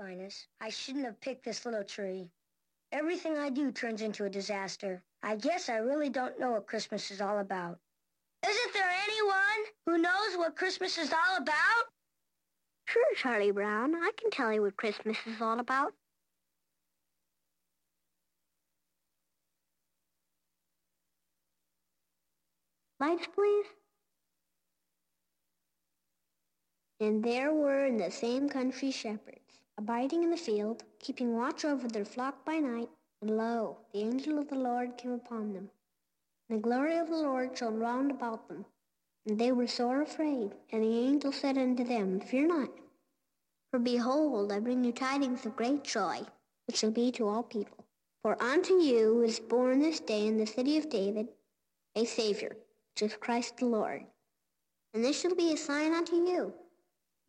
Linus. I shouldn't have picked this little tree. Everything I do turns into a disaster. I guess I really don't know what Christmas is all about. Isn't there anyone who knows what Christmas is all about? Sure, Charlie Brown. I can tell you what Christmas is all about. Lights, please. And there were in the same country shepherds, abiding in the field, keeping watch over their flock by night. And lo, the angel of the Lord came upon them. And the glory of the Lord shone round about them. And they were sore afraid. And the angel said unto them, Fear not. For behold, I bring you tidings of great joy, which shall be to all people. For unto you is born this day in the city of David a Savior, which is Christ the Lord. And this shall be a sign unto you.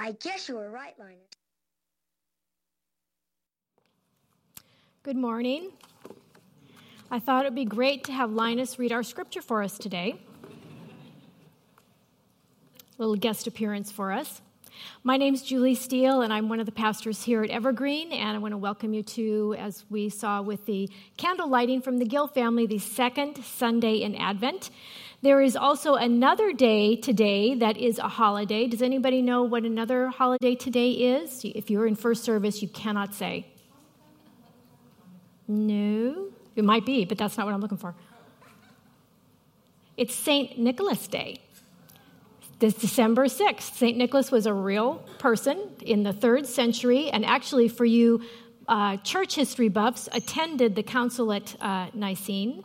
I guess you were right, Linus. Good morning. I thought it would be great to have Linus read our scripture for us today. Little guest appearance for us. My name is Julie Steel, and I'm one of the pastors here at Evergreen. And I want to welcome you to, as we saw with the candle lighting from the Gill family, the second Sunday in Advent. There is also another day today that is a holiday. Does anybody know what another holiday today is? If you're in first service, you cannot say. No, it might be, but that's not what I'm looking for. It's St. Nicholas Day. This December 6th. St. Nicholas was a real person in the third century, and actually, for you uh, church history buffs, attended the council at uh, Nicene.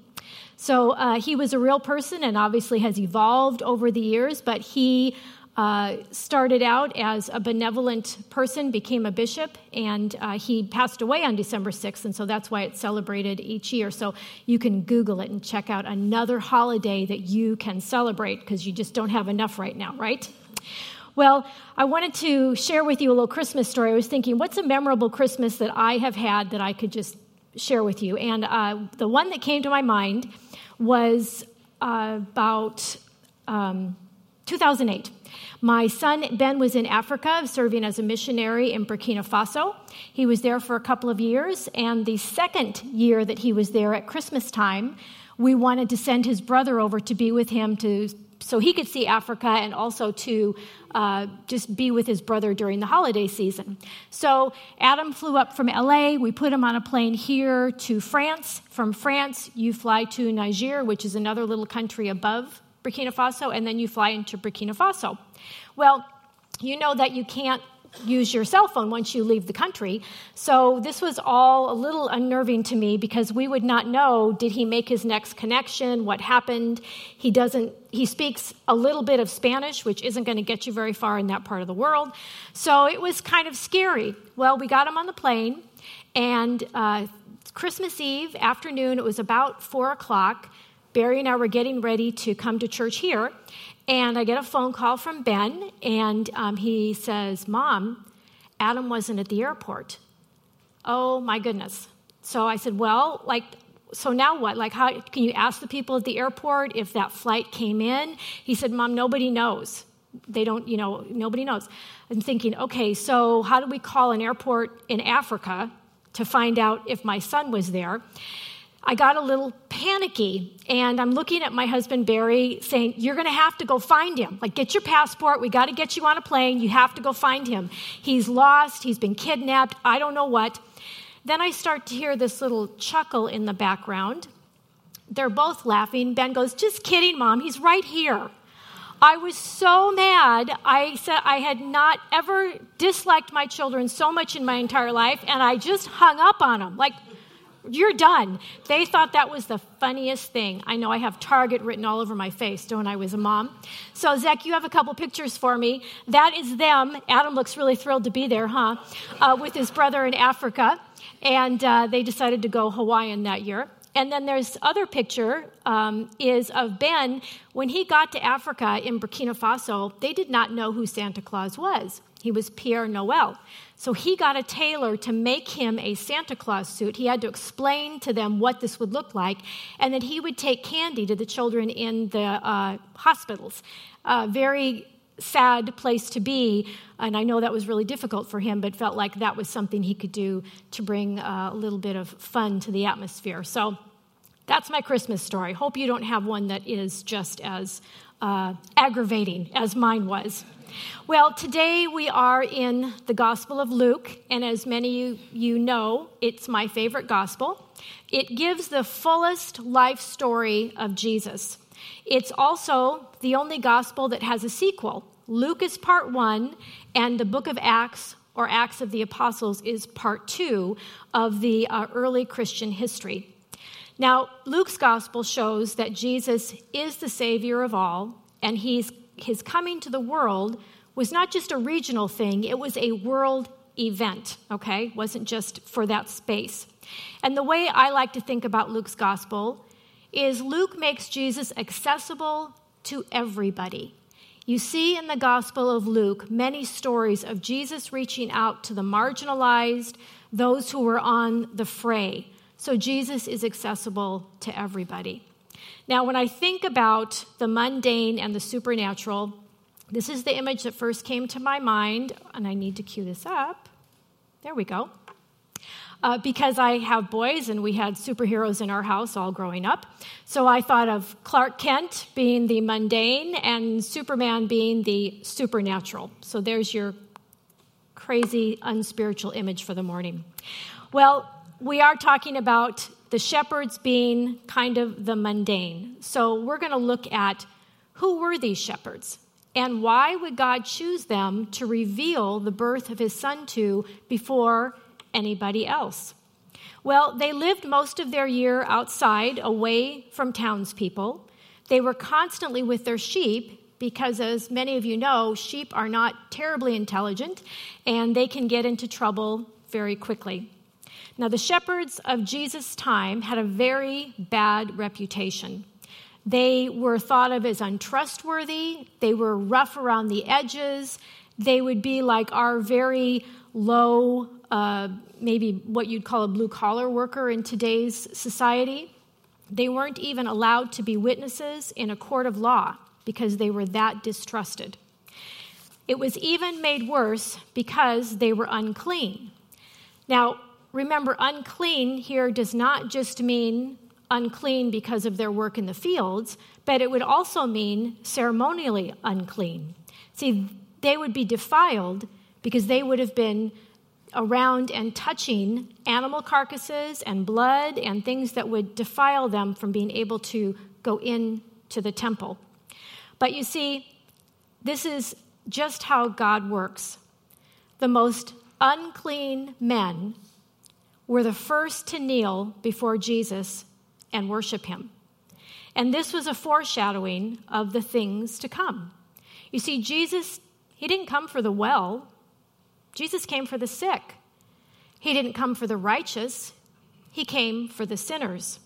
So uh, he was a real person and obviously has evolved over the years, but he uh, started out as a benevolent person, became a bishop, and uh, he passed away on December 6th, and so that's why it's celebrated each year. So you can Google it and check out another holiday that you can celebrate because you just don't have enough right now, right? Well, I wanted to share with you a little Christmas story. I was thinking, what's a memorable Christmas that I have had that I could just share with you? And uh, the one that came to my mind was uh, about um, 2008. My son Ben was in Africa serving as a missionary in Burkina Faso. He was there for a couple of years, and the second year that he was there at Christmas time, we wanted to send his brother over to be with him to so he could see Africa and also to uh, just be with his brother during the holiday season. So Adam flew up from LA. We put him on a plane here to France. From France, you fly to Niger, which is another little country above Burkina Faso, and then you fly into Burkina Faso. Well, you know that you can't use your cell phone once you leave the country. So this was all a little unnerving to me because we would not know did he make his next connection, what happened. He doesn't he speaks a little bit of Spanish, which isn't going to get you very far in that part of the world. So it was kind of scary. Well, we got him on the plane, and uh, Christmas Eve afternoon, it was about four o'clock. Barry and I were getting ready to come to church here, and I get a phone call from Ben, and um, he says, Mom, Adam wasn't at the airport. Oh my goodness. So I said, Well, like, so now what? Like, how can you ask the people at the airport if that flight came in? He said, Mom, nobody knows. They don't, you know, nobody knows. I'm thinking, okay, so how do we call an airport in Africa to find out if my son was there? I got a little panicky and I'm looking at my husband Barry saying, You're going to have to go find him. Like, get your passport. We got to get you on a plane. You have to go find him. He's lost. He's been kidnapped. I don't know what. Then I start to hear this little chuckle in the background. They're both laughing. Ben goes, Just kidding, mom. He's right here. I was so mad. I said I had not ever disliked my children so much in my entire life, and I just hung up on them. Like, you're done. They thought that was the funniest thing. I know I have Target written all over my face, don't I, was a mom? So, Zach, you have a couple pictures for me. That is them. Adam looks really thrilled to be there, huh? Uh, with his brother in Africa. And uh, they decided to go Hawaiian that year. And then there's other picture um, is of Ben when he got to Africa in Burkina Faso. They did not know who Santa Claus was. He was Pierre Noel. So he got a tailor to make him a Santa Claus suit. He had to explain to them what this would look like, and that he would take candy to the children in the uh, hospitals. Uh, very sad place to be, and I know that was really difficult for him, but felt like that was something he could do to bring uh, a little bit of fun to the atmosphere. So that's my Christmas story. Hope you don't have one that is just as uh, aggravating as mine was. Well, today we are in the Gospel of Luke, and as many of you know, it's my favorite gospel. It gives the fullest life story of Jesus. It's also the only gospel that has a sequel. Luke is part one, and the book of Acts or Acts of the Apostles is part two of the uh, early Christian history. Now, Luke's gospel shows that Jesus is the Savior of all, and he's his coming to the world was not just a regional thing, it was a world event, okay? It wasn't just for that space. And the way I like to think about Luke's gospel is Luke makes Jesus accessible to everybody. You see in the Gospel of Luke many stories of Jesus reaching out to the marginalized, those who were on the fray. So Jesus is accessible to everybody. Now, when I think about the mundane and the supernatural, this is the image that first came to my mind, and I need to cue this up. There we go. Uh, because I have boys and we had superheroes in our house all growing up. So I thought of Clark Kent being the mundane and Superman being the supernatural. So there's your crazy, unspiritual image for the morning. Well, we are talking about the shepherds being kind of the mundane. So we're going to look at who were these shepherds and why would God choose them to reveal the birth of his son to before anybody else? Well, they lived most of their year outside, away from townspeople. They were constantly with their sheep because, as many of you know, sheep are not terribly intelligent and they can get into trouble very quickly. Now, the shepherds of Jesus' time had a very bad reputation. They were thought of as untrustworthy, they were rough around the edges, they would be like our very low, uh, maybe what you'd call a blue collar worker in today's society. They weren't even allowed to be witnesses in a court of law because they were that distrusted. It was even made worse because they were unclean. Now, remember, unclean here does not just mean unclean because of their work in the fields, but it would also mean ceremonially unclean. See, they would be defiled because they would have been around and touching animal carcasses and blood and things that would defile them from being able to go into the temple. But you see, this is just how God works. The most unclean men were the first to kneel before Jesus and worship him. And this was a foreshadowing of the things to come. You see, Jesus, he didn't come for the well, Jesus came for the sick. He didn't come for the righteous, he came for the sinners.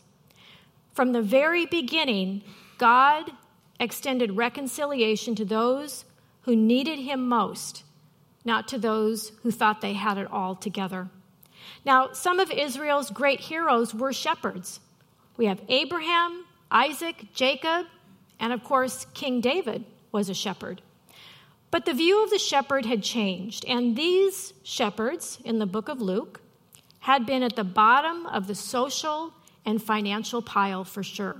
From the very beginning, God extended reconciliation to those who needed him most, not to those who thought they had it all together. Now, some of Israel's great heroes were shepherds. We have Abraham, Isaac, Jacob, and of course, King David was a shepherd. But the view of the shepherd had changed, and these shepherds in the book of Luke had been at the bottom of the social and financial pile for sure.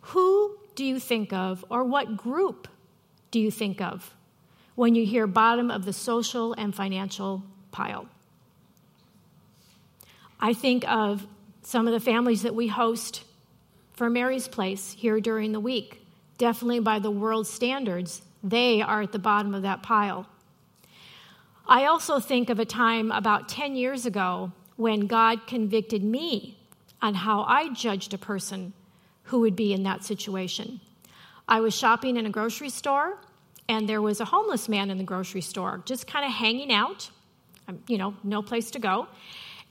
Who do you think of, or what group do you think of when you hear bottom of the social and financial pile? I think of some of the families that we host for Mary's Place here during the week. Definitely by the world standards, they are at the bottom of that pile. I also think of a time about 10 years ago when God convicted me on how I judged a person who would be in that situation. I was shopping in a grocery store, and there was a homeless man in the grocery store just kind of hanging out, um, you know, no place to go.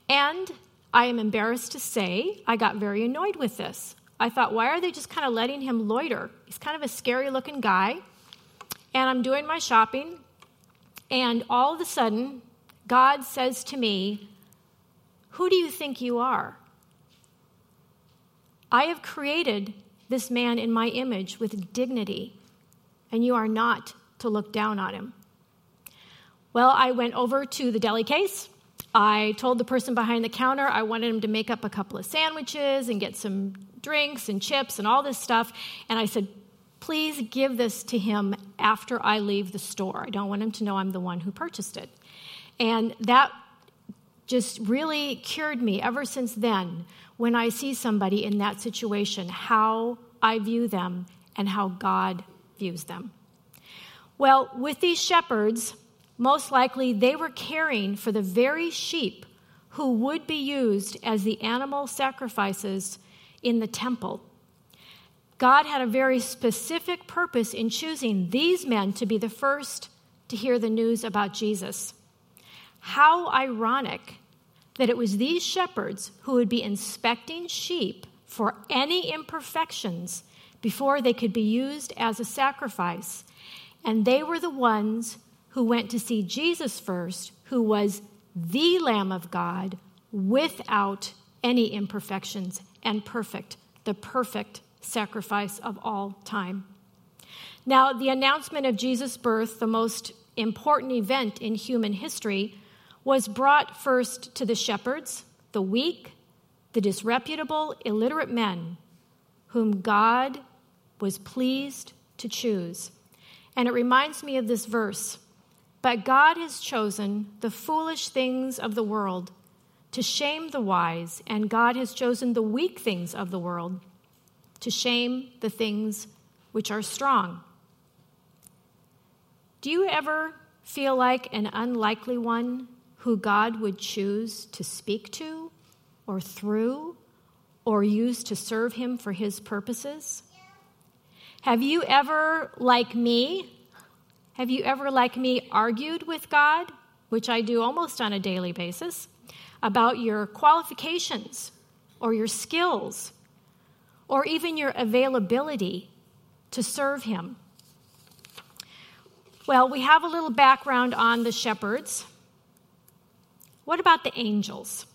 And I am embarrassed to say I got very annoyed with this. I thought, why are they just kind of letting him loiter? He's kind of a scary looking guy. And I'm doing my shopping, and all of a sudden, God says to me, Who do you think you are? I have created this man in my image with dignity, and you are not to look down on him. Well, I went over to the deli case. I told the person behind the counter I wanted him to make up a couple of sandwiches and get some drinks and chips and all this stuff. And I said, please give this to him after I leave the store. I don't want him to know I'm the one who purchased it. And that just really cured me ever since then when I see somebody in that situation, how I view them and how God views them. Well, with these shepherds, most likely they were caring for the very sheep who would be used as the animal sacrifices in the temple. God had a very specific purpose in choosing these men to be the first to hear the news about Jesus. How ironic that it was these shepherds who would be inspecting sheep for any imperfections before they could be used as a sacrifice. And they were the ones who went to see Jesus first, who was the Lamb of God without any imperfections and perfect, the perfect sacrifice of all time. Now, the announcement of Jesus' birth, the most important event in human history, was brought first to the shepherds, the weak, the disreputable, illiterate men whom God was pleased to choose. And it reminds me of this verse But God has chosen the foolish things of the world to shame the wise, and God has chosen the weak things of the world to shame the things which are strong. Do you ever feel like an unlikely one who God would choose to speak to or through or use to serve him for his purposes? Have you ever, like me, have you ever, like me, argued with God, which I do almost on a daily basis, about your qualifications or your skills or even your availability to serve Him? Well, we have a little background on the shepherds. What about the angels?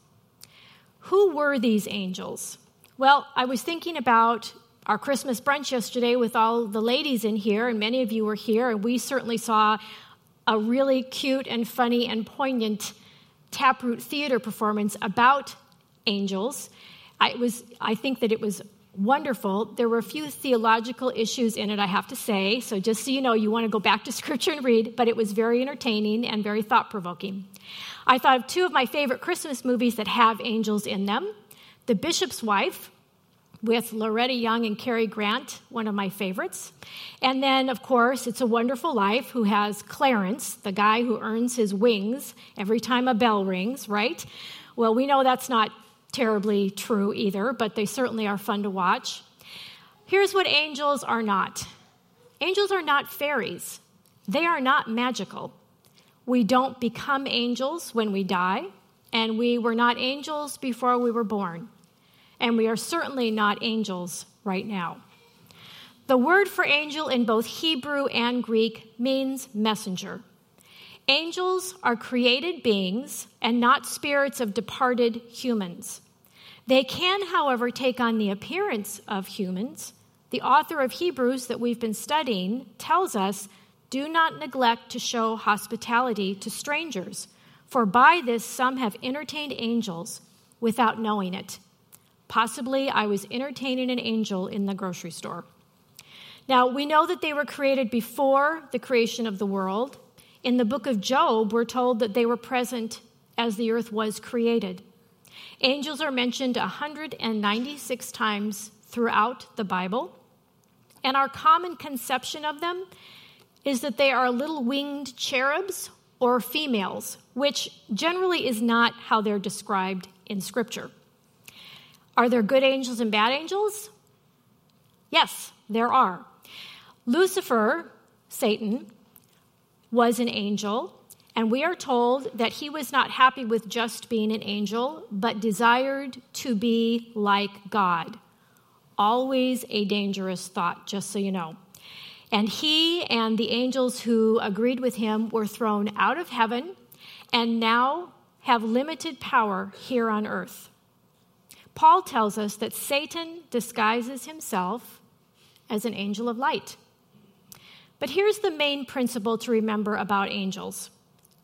Who were these angels? Well, I was thinking about our Christmas brunch yesterday with all the ladies in here, and many of you were here, and we certainly saw a really cute and funny and poignant taproot theater performance about angels. I, was, I think that it was wonderful. There were a few theological issues in it, I have to say. So, just so you know, you want to go back to scripture and read, but it was very entertaining and very thought provoking. I thought of two of my favorite Christmas movies that have angels in them The Bishop's Wife with Loretta Young and Cary Grant, one of my favorites. And then, of course, It's a Wonderful Life, who has Clarence, the guy who earns his wings every time a bell rings, right? Well, we know that's not terribly true either, but they certainly are fun to watch. Here's what angels are not angels are not fairies, they are not magical. We don't become angels when we die, and we were not angels before we were born. And we are certainly not angels right now. The word for angel in both Hebrew and Greek means messenger. Angels are created beings and not spirits of departed humans. They can, however, take on the appearance of humans. The author of Hebrews that we've been studying tells us do not neglect to show hospitality to strangers, for by this some have entertained angels without knowing it. Possibly I was entertaining an angel in the grocery store. Now, we know that they were created before the creation of the world. In the book of Job, we're told that they were present as the earth was created. Angels are mentioned 196 times throughout the Bible, and our common conception of them is that they are little winged cherubs or females, which generally is not how they're described in Scripture. Are there good angels and bad angels? Yes, there are. Lucifer, Satan, was an angel, and we are told that he was not happy with just being an angel, but desired to be like God. Always a dangerous thought, just so you know. And he and the angels who agreed with him were thrown out of heaven and now have limited power here on earth. Paul tells us that Satan disguises himself as an angel of light. But here's the main principle to remember about angels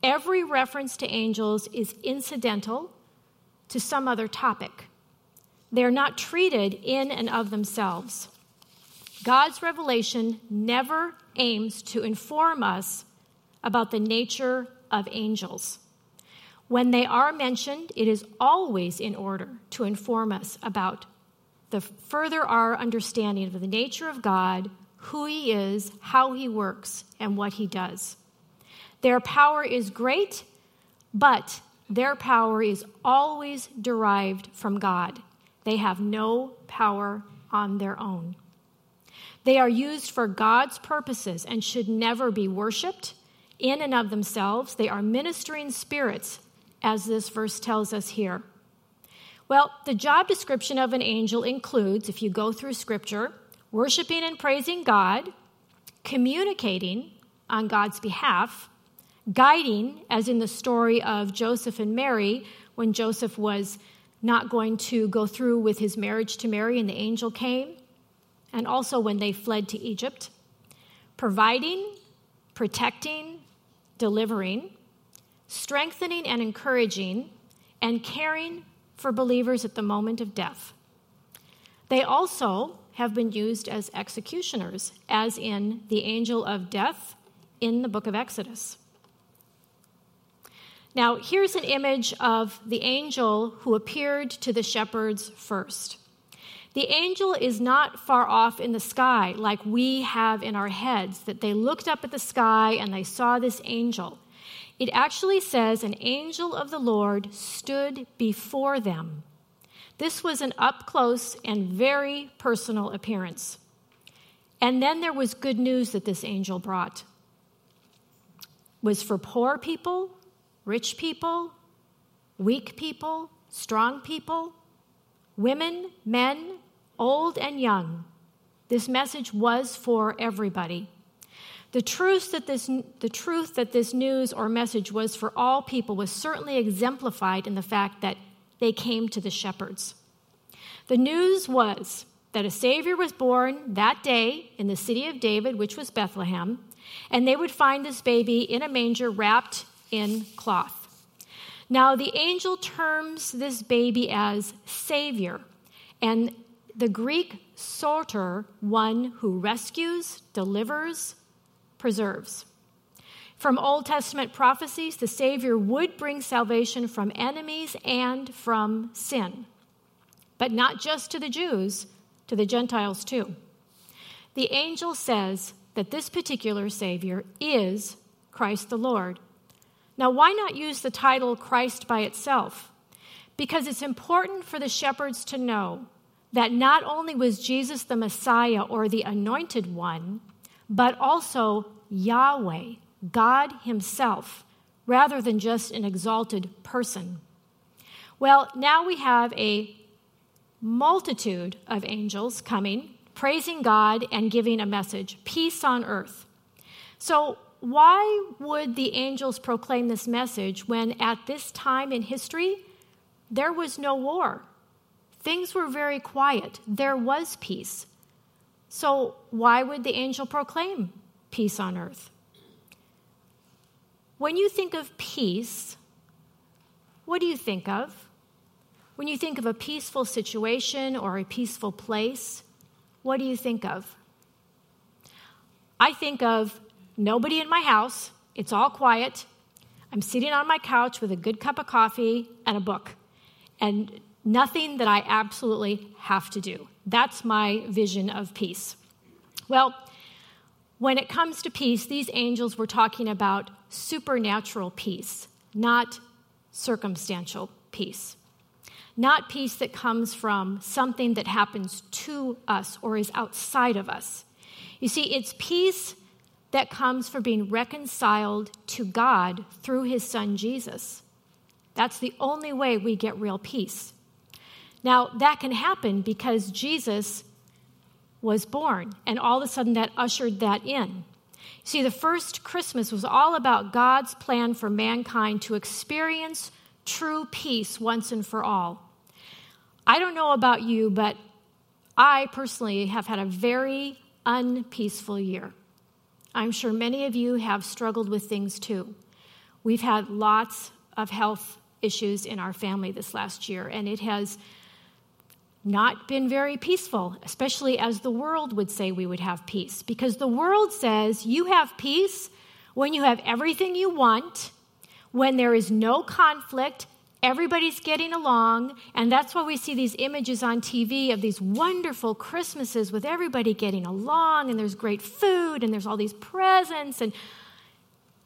every reference to angels is incidental to some other topic. They're not treated in and of themselves. God's revelation never aims to inform us about the nature of angels. When they are mentioned, it is always in order to inform us about the further our understanding of the nature of God, who He is, how He works, and what He does. Their power is great, but their power is always derived from God. They have no power on their own. They are used for God's purposes and should never be worshiped in and of themselves. They are ministering spirits as this verse tells us here? Well, the job description of an angel includes, if you go through scripture, worshiping and praising God, communicating on God's behalf, guiding, as in the story of Joseph and Mary, when Joseph was not going to go through with his marriage to Mary and the angel came, and also when they fled to Egypt, providing, protecting, delivering, strengthening and encouraging, and caring for believers at the moment of death. They also have been used as executioners, as in the angel of death in the book of Exodus. Now, here's an image of the angel who appeared to the shepherds first. The angel is not far off in the sky like we have in our heads, that they looked up at the sky and they saw this angel. It actually says, An angel of the Lord stood before them. This was an up close and very personal appearance. And then there was good news that this angel brought. It was for poor people, rich people, weak people, strong people, women, men, old and young. This message was for everybody. The truth, that this, the truth that this news or message was for all people was certainly exemplified in the fact that they came to the shepherds. The news was that a Savior was born that day in the city of David, which was Bethlehem, and they would find this baby in a manger wrapped in cloth. Now, the angel terms this baby as Savior, and the Greek soter, one who rescues, delivers, preserves. From Old Testament prophecies, the Savior would bring salvation from enemies and from sin, but not just to the Jews, to the Gentiles too. The angel says that this particular Savior is Christ the Lord. Now, why not use the title Christ by itself? Because it's important for the shepherds to know that not only was Jesus the Messiah or the anointed one, but also Yahweh, God Himself, rather than just an exalted person. Well, now we have a multitude of angels coming, praising God and giving a message peace on earth. So, why would the angels proclaim this message when at this time in history there was no war? Things were very quiet, there was peace. So, why would the angel proclaim peace on earth? When you think of peace, what do you think of? When you think of a peaceful situation or a peaceful place, what do you think of? I think of nobody in my house, it's all quiet. I'm sitting on my couch with a good cup of coffee and a book, and nothing that I absolutely have to do. That's my vision of peace. Well, when it comes to peace, these angels were talking about supernatural peace, not circumstantial peace. Not peace that comes from something that happens to us or is outside of us. You see, it's peace that comes from being reconciled to God through his son Jesus. That's the only way we get real peace. Now, that can happen because Jesus was born, and all of a sudden that ushered that in. See, the first Christmas was all about God's plan for mankind to experience true peace once and for all. I don't know about you, but I personally have had a very unpeaceful year. I'm sure many of you have struggled with things too. We've had lots of health issues in our family this last year, and it has not been very peaceful, especially as the world would say we would have peace. Because the world says you have peace when you have everything you want, when there is no conflict, everybody's getting along, and that's why we see these images on TV of these wonderful Christmases with everybody getting along, and there's great food, and there's all these presents, and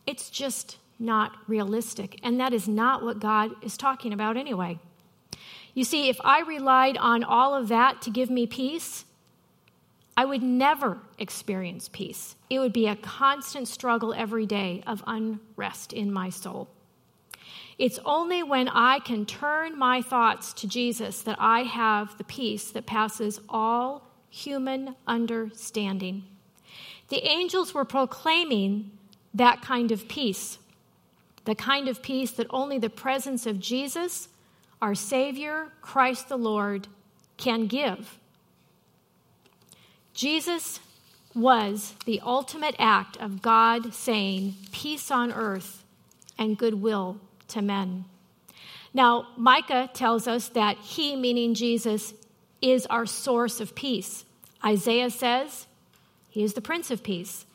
it's just not realistic. And that is not what God is talking about anyway. You see, if I relied on all of that to give me peace, I would never experience peace. It would be a constant struggle every day of unrest in my soul. It's only when I can turn my thoughts to Jesus that I have the peace that passes all human understanding. The angels were proclaiming that kind of peace, the kind of peace that only the presence of Jesus our Savior, Christ the Lord, can give. Jesus was the ultimate act of God saying, Peace on earth and goodwill to men. Now, Micah tells us that he, meaning Jesus, is our source of peace. Isaiah says he is the Prince of Peace.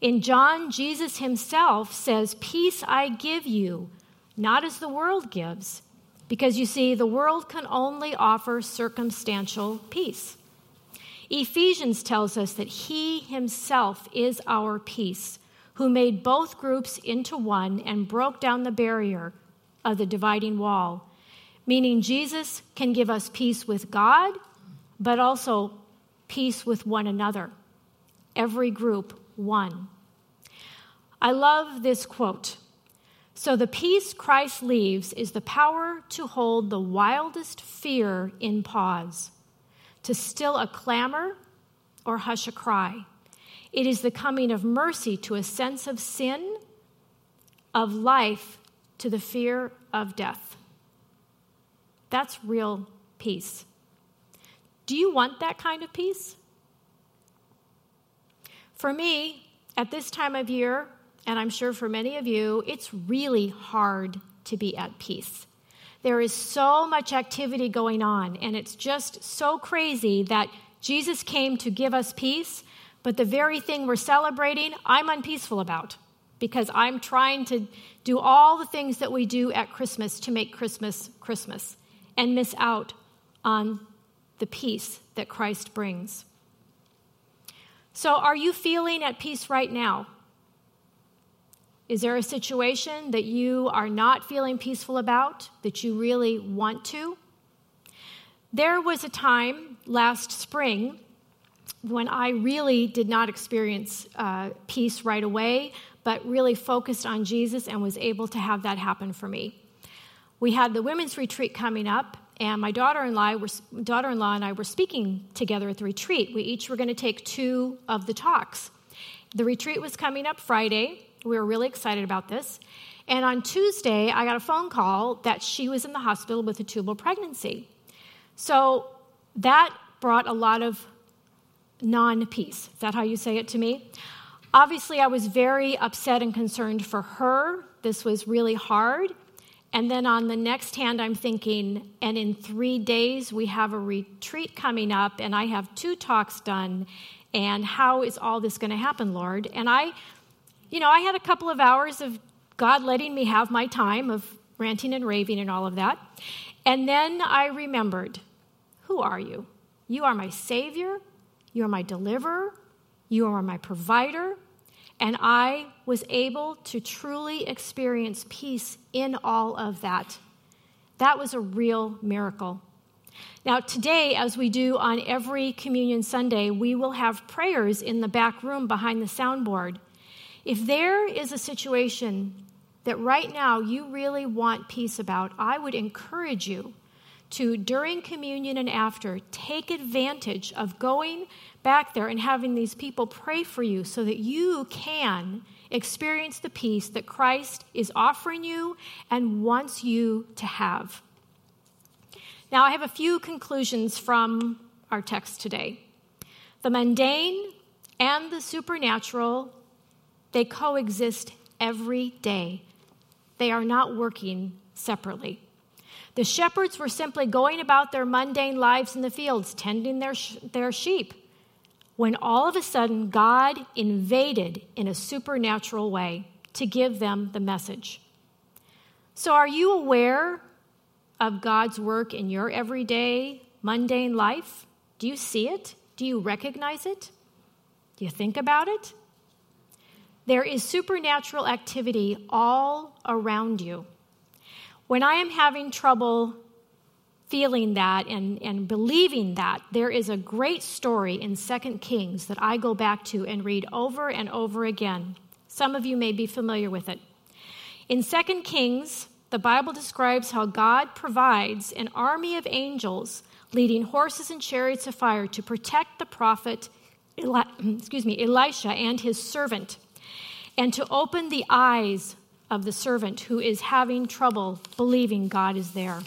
In John, Jesus himself says, Peace I give you, not as the world gives. Because you see, the world can only offer circumstantial peace. Ephesians tells us that He Himself is our peace, who made both groups into one and broke down the barrier of the dividing wall, meaning Jesus can give us peace with God, but also peace with one another. Every group, one. I love this quote so, the peace Christ leaves is the power to hold the wildest fear in pause, to still a clamor or hush a cry. It is the coming of mercy to a sense of sin, of life to the fear of death. That's real peace. Do you want that kind of peace? For me, at this time of year, and I'm sure for many of you, it's really hard to be at peace. There is so much activity going on, and it's just so crazy that Jesus came to give us peace, but the very thing we're celebrating, I'm unpeaceful about because I'm trying to do all the things that we do at Christmas to make Christmas Christmas and miss out on the peace that Christ brings. So, are you feeling at peace right now? Is there a situation that you are not feeling peaceful about that you really want to? There was a time last spring when I really did not experience uh, peace right away, but really focused on Jesus and was able to have that happen for me. We had the women's retreat coming up, and my daughter-in-law, daughter-in-law and I were speaking together at the retreat. We each were going to take two of the talks. The retreat was coming up Friday, we were really excited about this. And on Tuesday, I got a phone call that she was in the hospital with a tubal pregnancy. So that brought a lot of non peace. Is that how you say it to me? Obviously, I was very upset and concerned for her. This was really hard. And then on the next hand, I'm thinking, and in three days, we have a retreat coming up, and I have two talks done. And how is all this going to happen, Lord? And I you know, I had a couple of hours of God letting me have my time of ranting and raving and all of that. And then I remembered who are you? You are my Savior, you are my deliverer, You are my provider. And I was able to truly experience peace in all of that. That was a real miracle. Now, today, as we do on every Communion Sunday, we will have prayers in the back room behind the soundboard. If there is a situation that right now you really want peace about, I would encourage you to, during communion and after, take advantage of going back there and having these people pray for you so that you can experience the peace that Christ is offering you and wants you to have. Now, I have a few conclusions from our text today. The mundane and the supernatural, they coexist every day. They are not working separately. The shepherds were simply going about their mundane lives in the fields, tending their, their sheep, when all of a sudden God invaded in a supernatural way to give them the message. So, are you aware of God's work in your everyday, mundane life? Do you see it? Do you recognize it? Do you think about it? There is supernatural activity all around you. When I am having trouble feeling that and, and believing that, there is a great story in Second Kings that I go back to and read over and over again. Some of you may be familiar with it. In Second Kings, the Bible describes how God provides an army of angels leading horses and chariots of fire to protect the prophet Eli- excuse me, Elisha and his servant and to open the eyes of the servant who is having trouble believing God is there.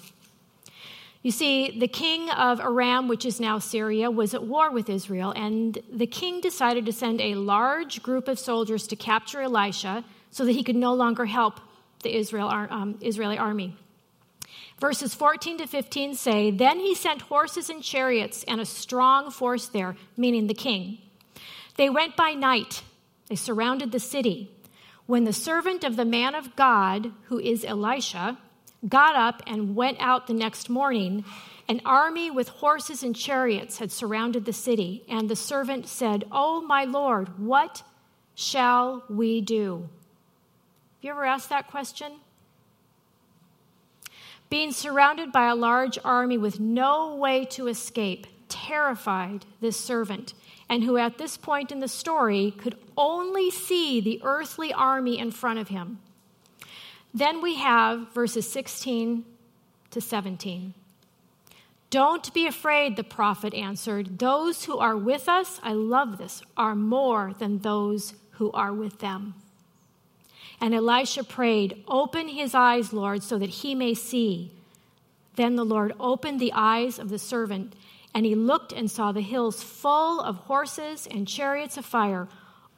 You see, the king of Aram, which is now Syria, was at war with Israel, and the king decided to send a large group of soldiers to capture Elisha so that he could no longer help the Israel, um, Israeli army. Verses 14 to 15 say, Then he sent horses and chariots and a strong force there, meaning the king. They went by night, they surrounded the city. When the servant of the man of God, who is Elisha, got up and went out the next morning, an army with horses and chariots had surrounded the city, and the servant said, Oh, my Lord, what shall we do? Have you ever asked that question? Being surrounded by a large army with no way to escape terrified this servant, and who at this point in the story could only see the earthly army in front of him. Then we have verses 16 to 17. Don't be afraid, the prophet answered. Those who are with us, I love this, are more than those who are with them. And Elisha prayed, Open his eyes, Lord, so that he may see. Then the Lord opened the eyes of the servant, and he looked and saw the hills full of horses and chariots of fire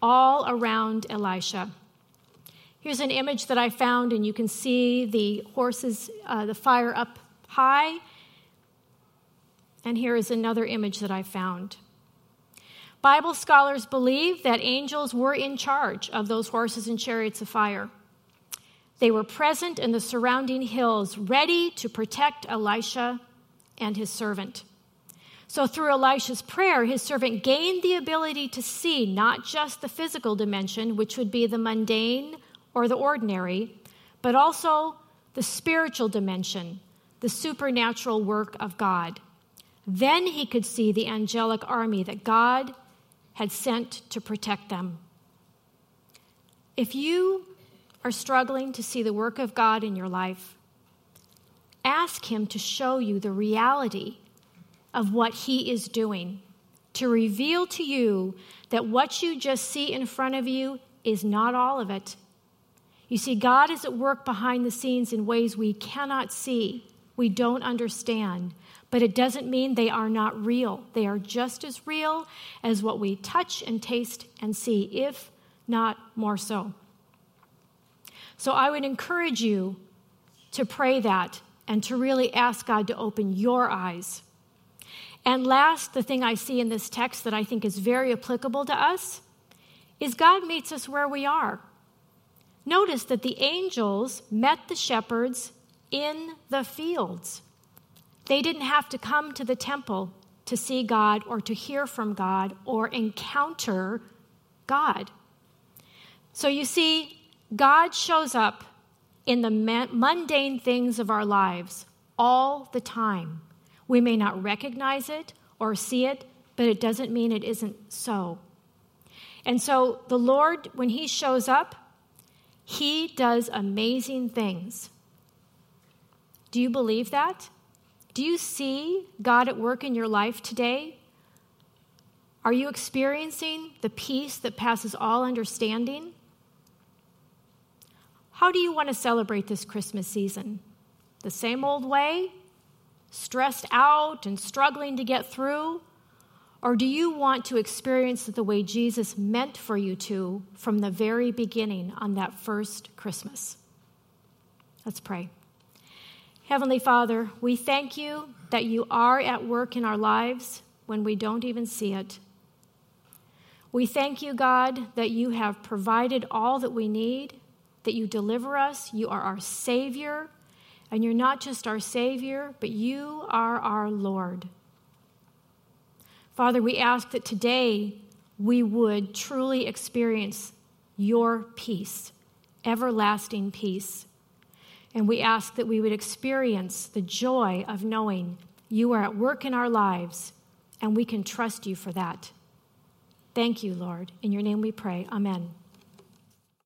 all around Elisha. Here's an image that I found, and you can see the horses, uh, the fire up high. And here is another image that I found. Bible scholars believe that angels were in charge of those horses and chariots of fire. They were present in the surrounding hills, ready to protect Elisha and his servant. So, through Elisha's prayer, his servant gained the ability to see not just the physical dimension, which would be the mundane or the ordinary, but also the spiritual dimension, the supernatural work of God. Then he could see the angelic army that God had sent to protect them. If you are struggling to see the work of God in your life, ask Him to show you the reality of what He is doing, to reveal to you that what you just see in front of you is not all of it. You see, God is at work behind the scenes in ways we cannot see, we don't understand, but it doesn't mean they are not real. They are just as real as what we touch and taste and see, if not more so. So I would encourage you to pray that and to really ask God to open your eyes and last, the thing I see in this text that I think is very applicable to us is God meets us where we are. Notice that the angels met the shepherds in the fields. They didn't have to come to the temple to see God or to hear from God or encounter God. So you see, God shows up in the mundane things of our lives all the time. We may not recognize it or see it, but it doesn't mean it isn't so. And so the Lord, when He shows up, He does amazing things. Do you believe that? Do you see God at work in your life today? Are you experiencing the peace that passes all understanding? How do you want to celebrate this Christmas season? The same old way? Stressed out and struggling to get through? Or do you want to experience it the way Jesus meant for you to from the very beginning on that first Christmas? Let's pray. Heavenly Father, we thank you that you are at work in our lives when we don't even see it. We thank you, God, that you have provided all that we need, that you deliver us. You are our Savior, and you're not just our Savior, but you are our Lord. Father, we ask that today we would truly experience your peace, everlasting peace. And we ask that we would experience the joy of knowing you are at work in our lives, and we can trust you for that. Thank you, Lord. In your name we pray. Amen.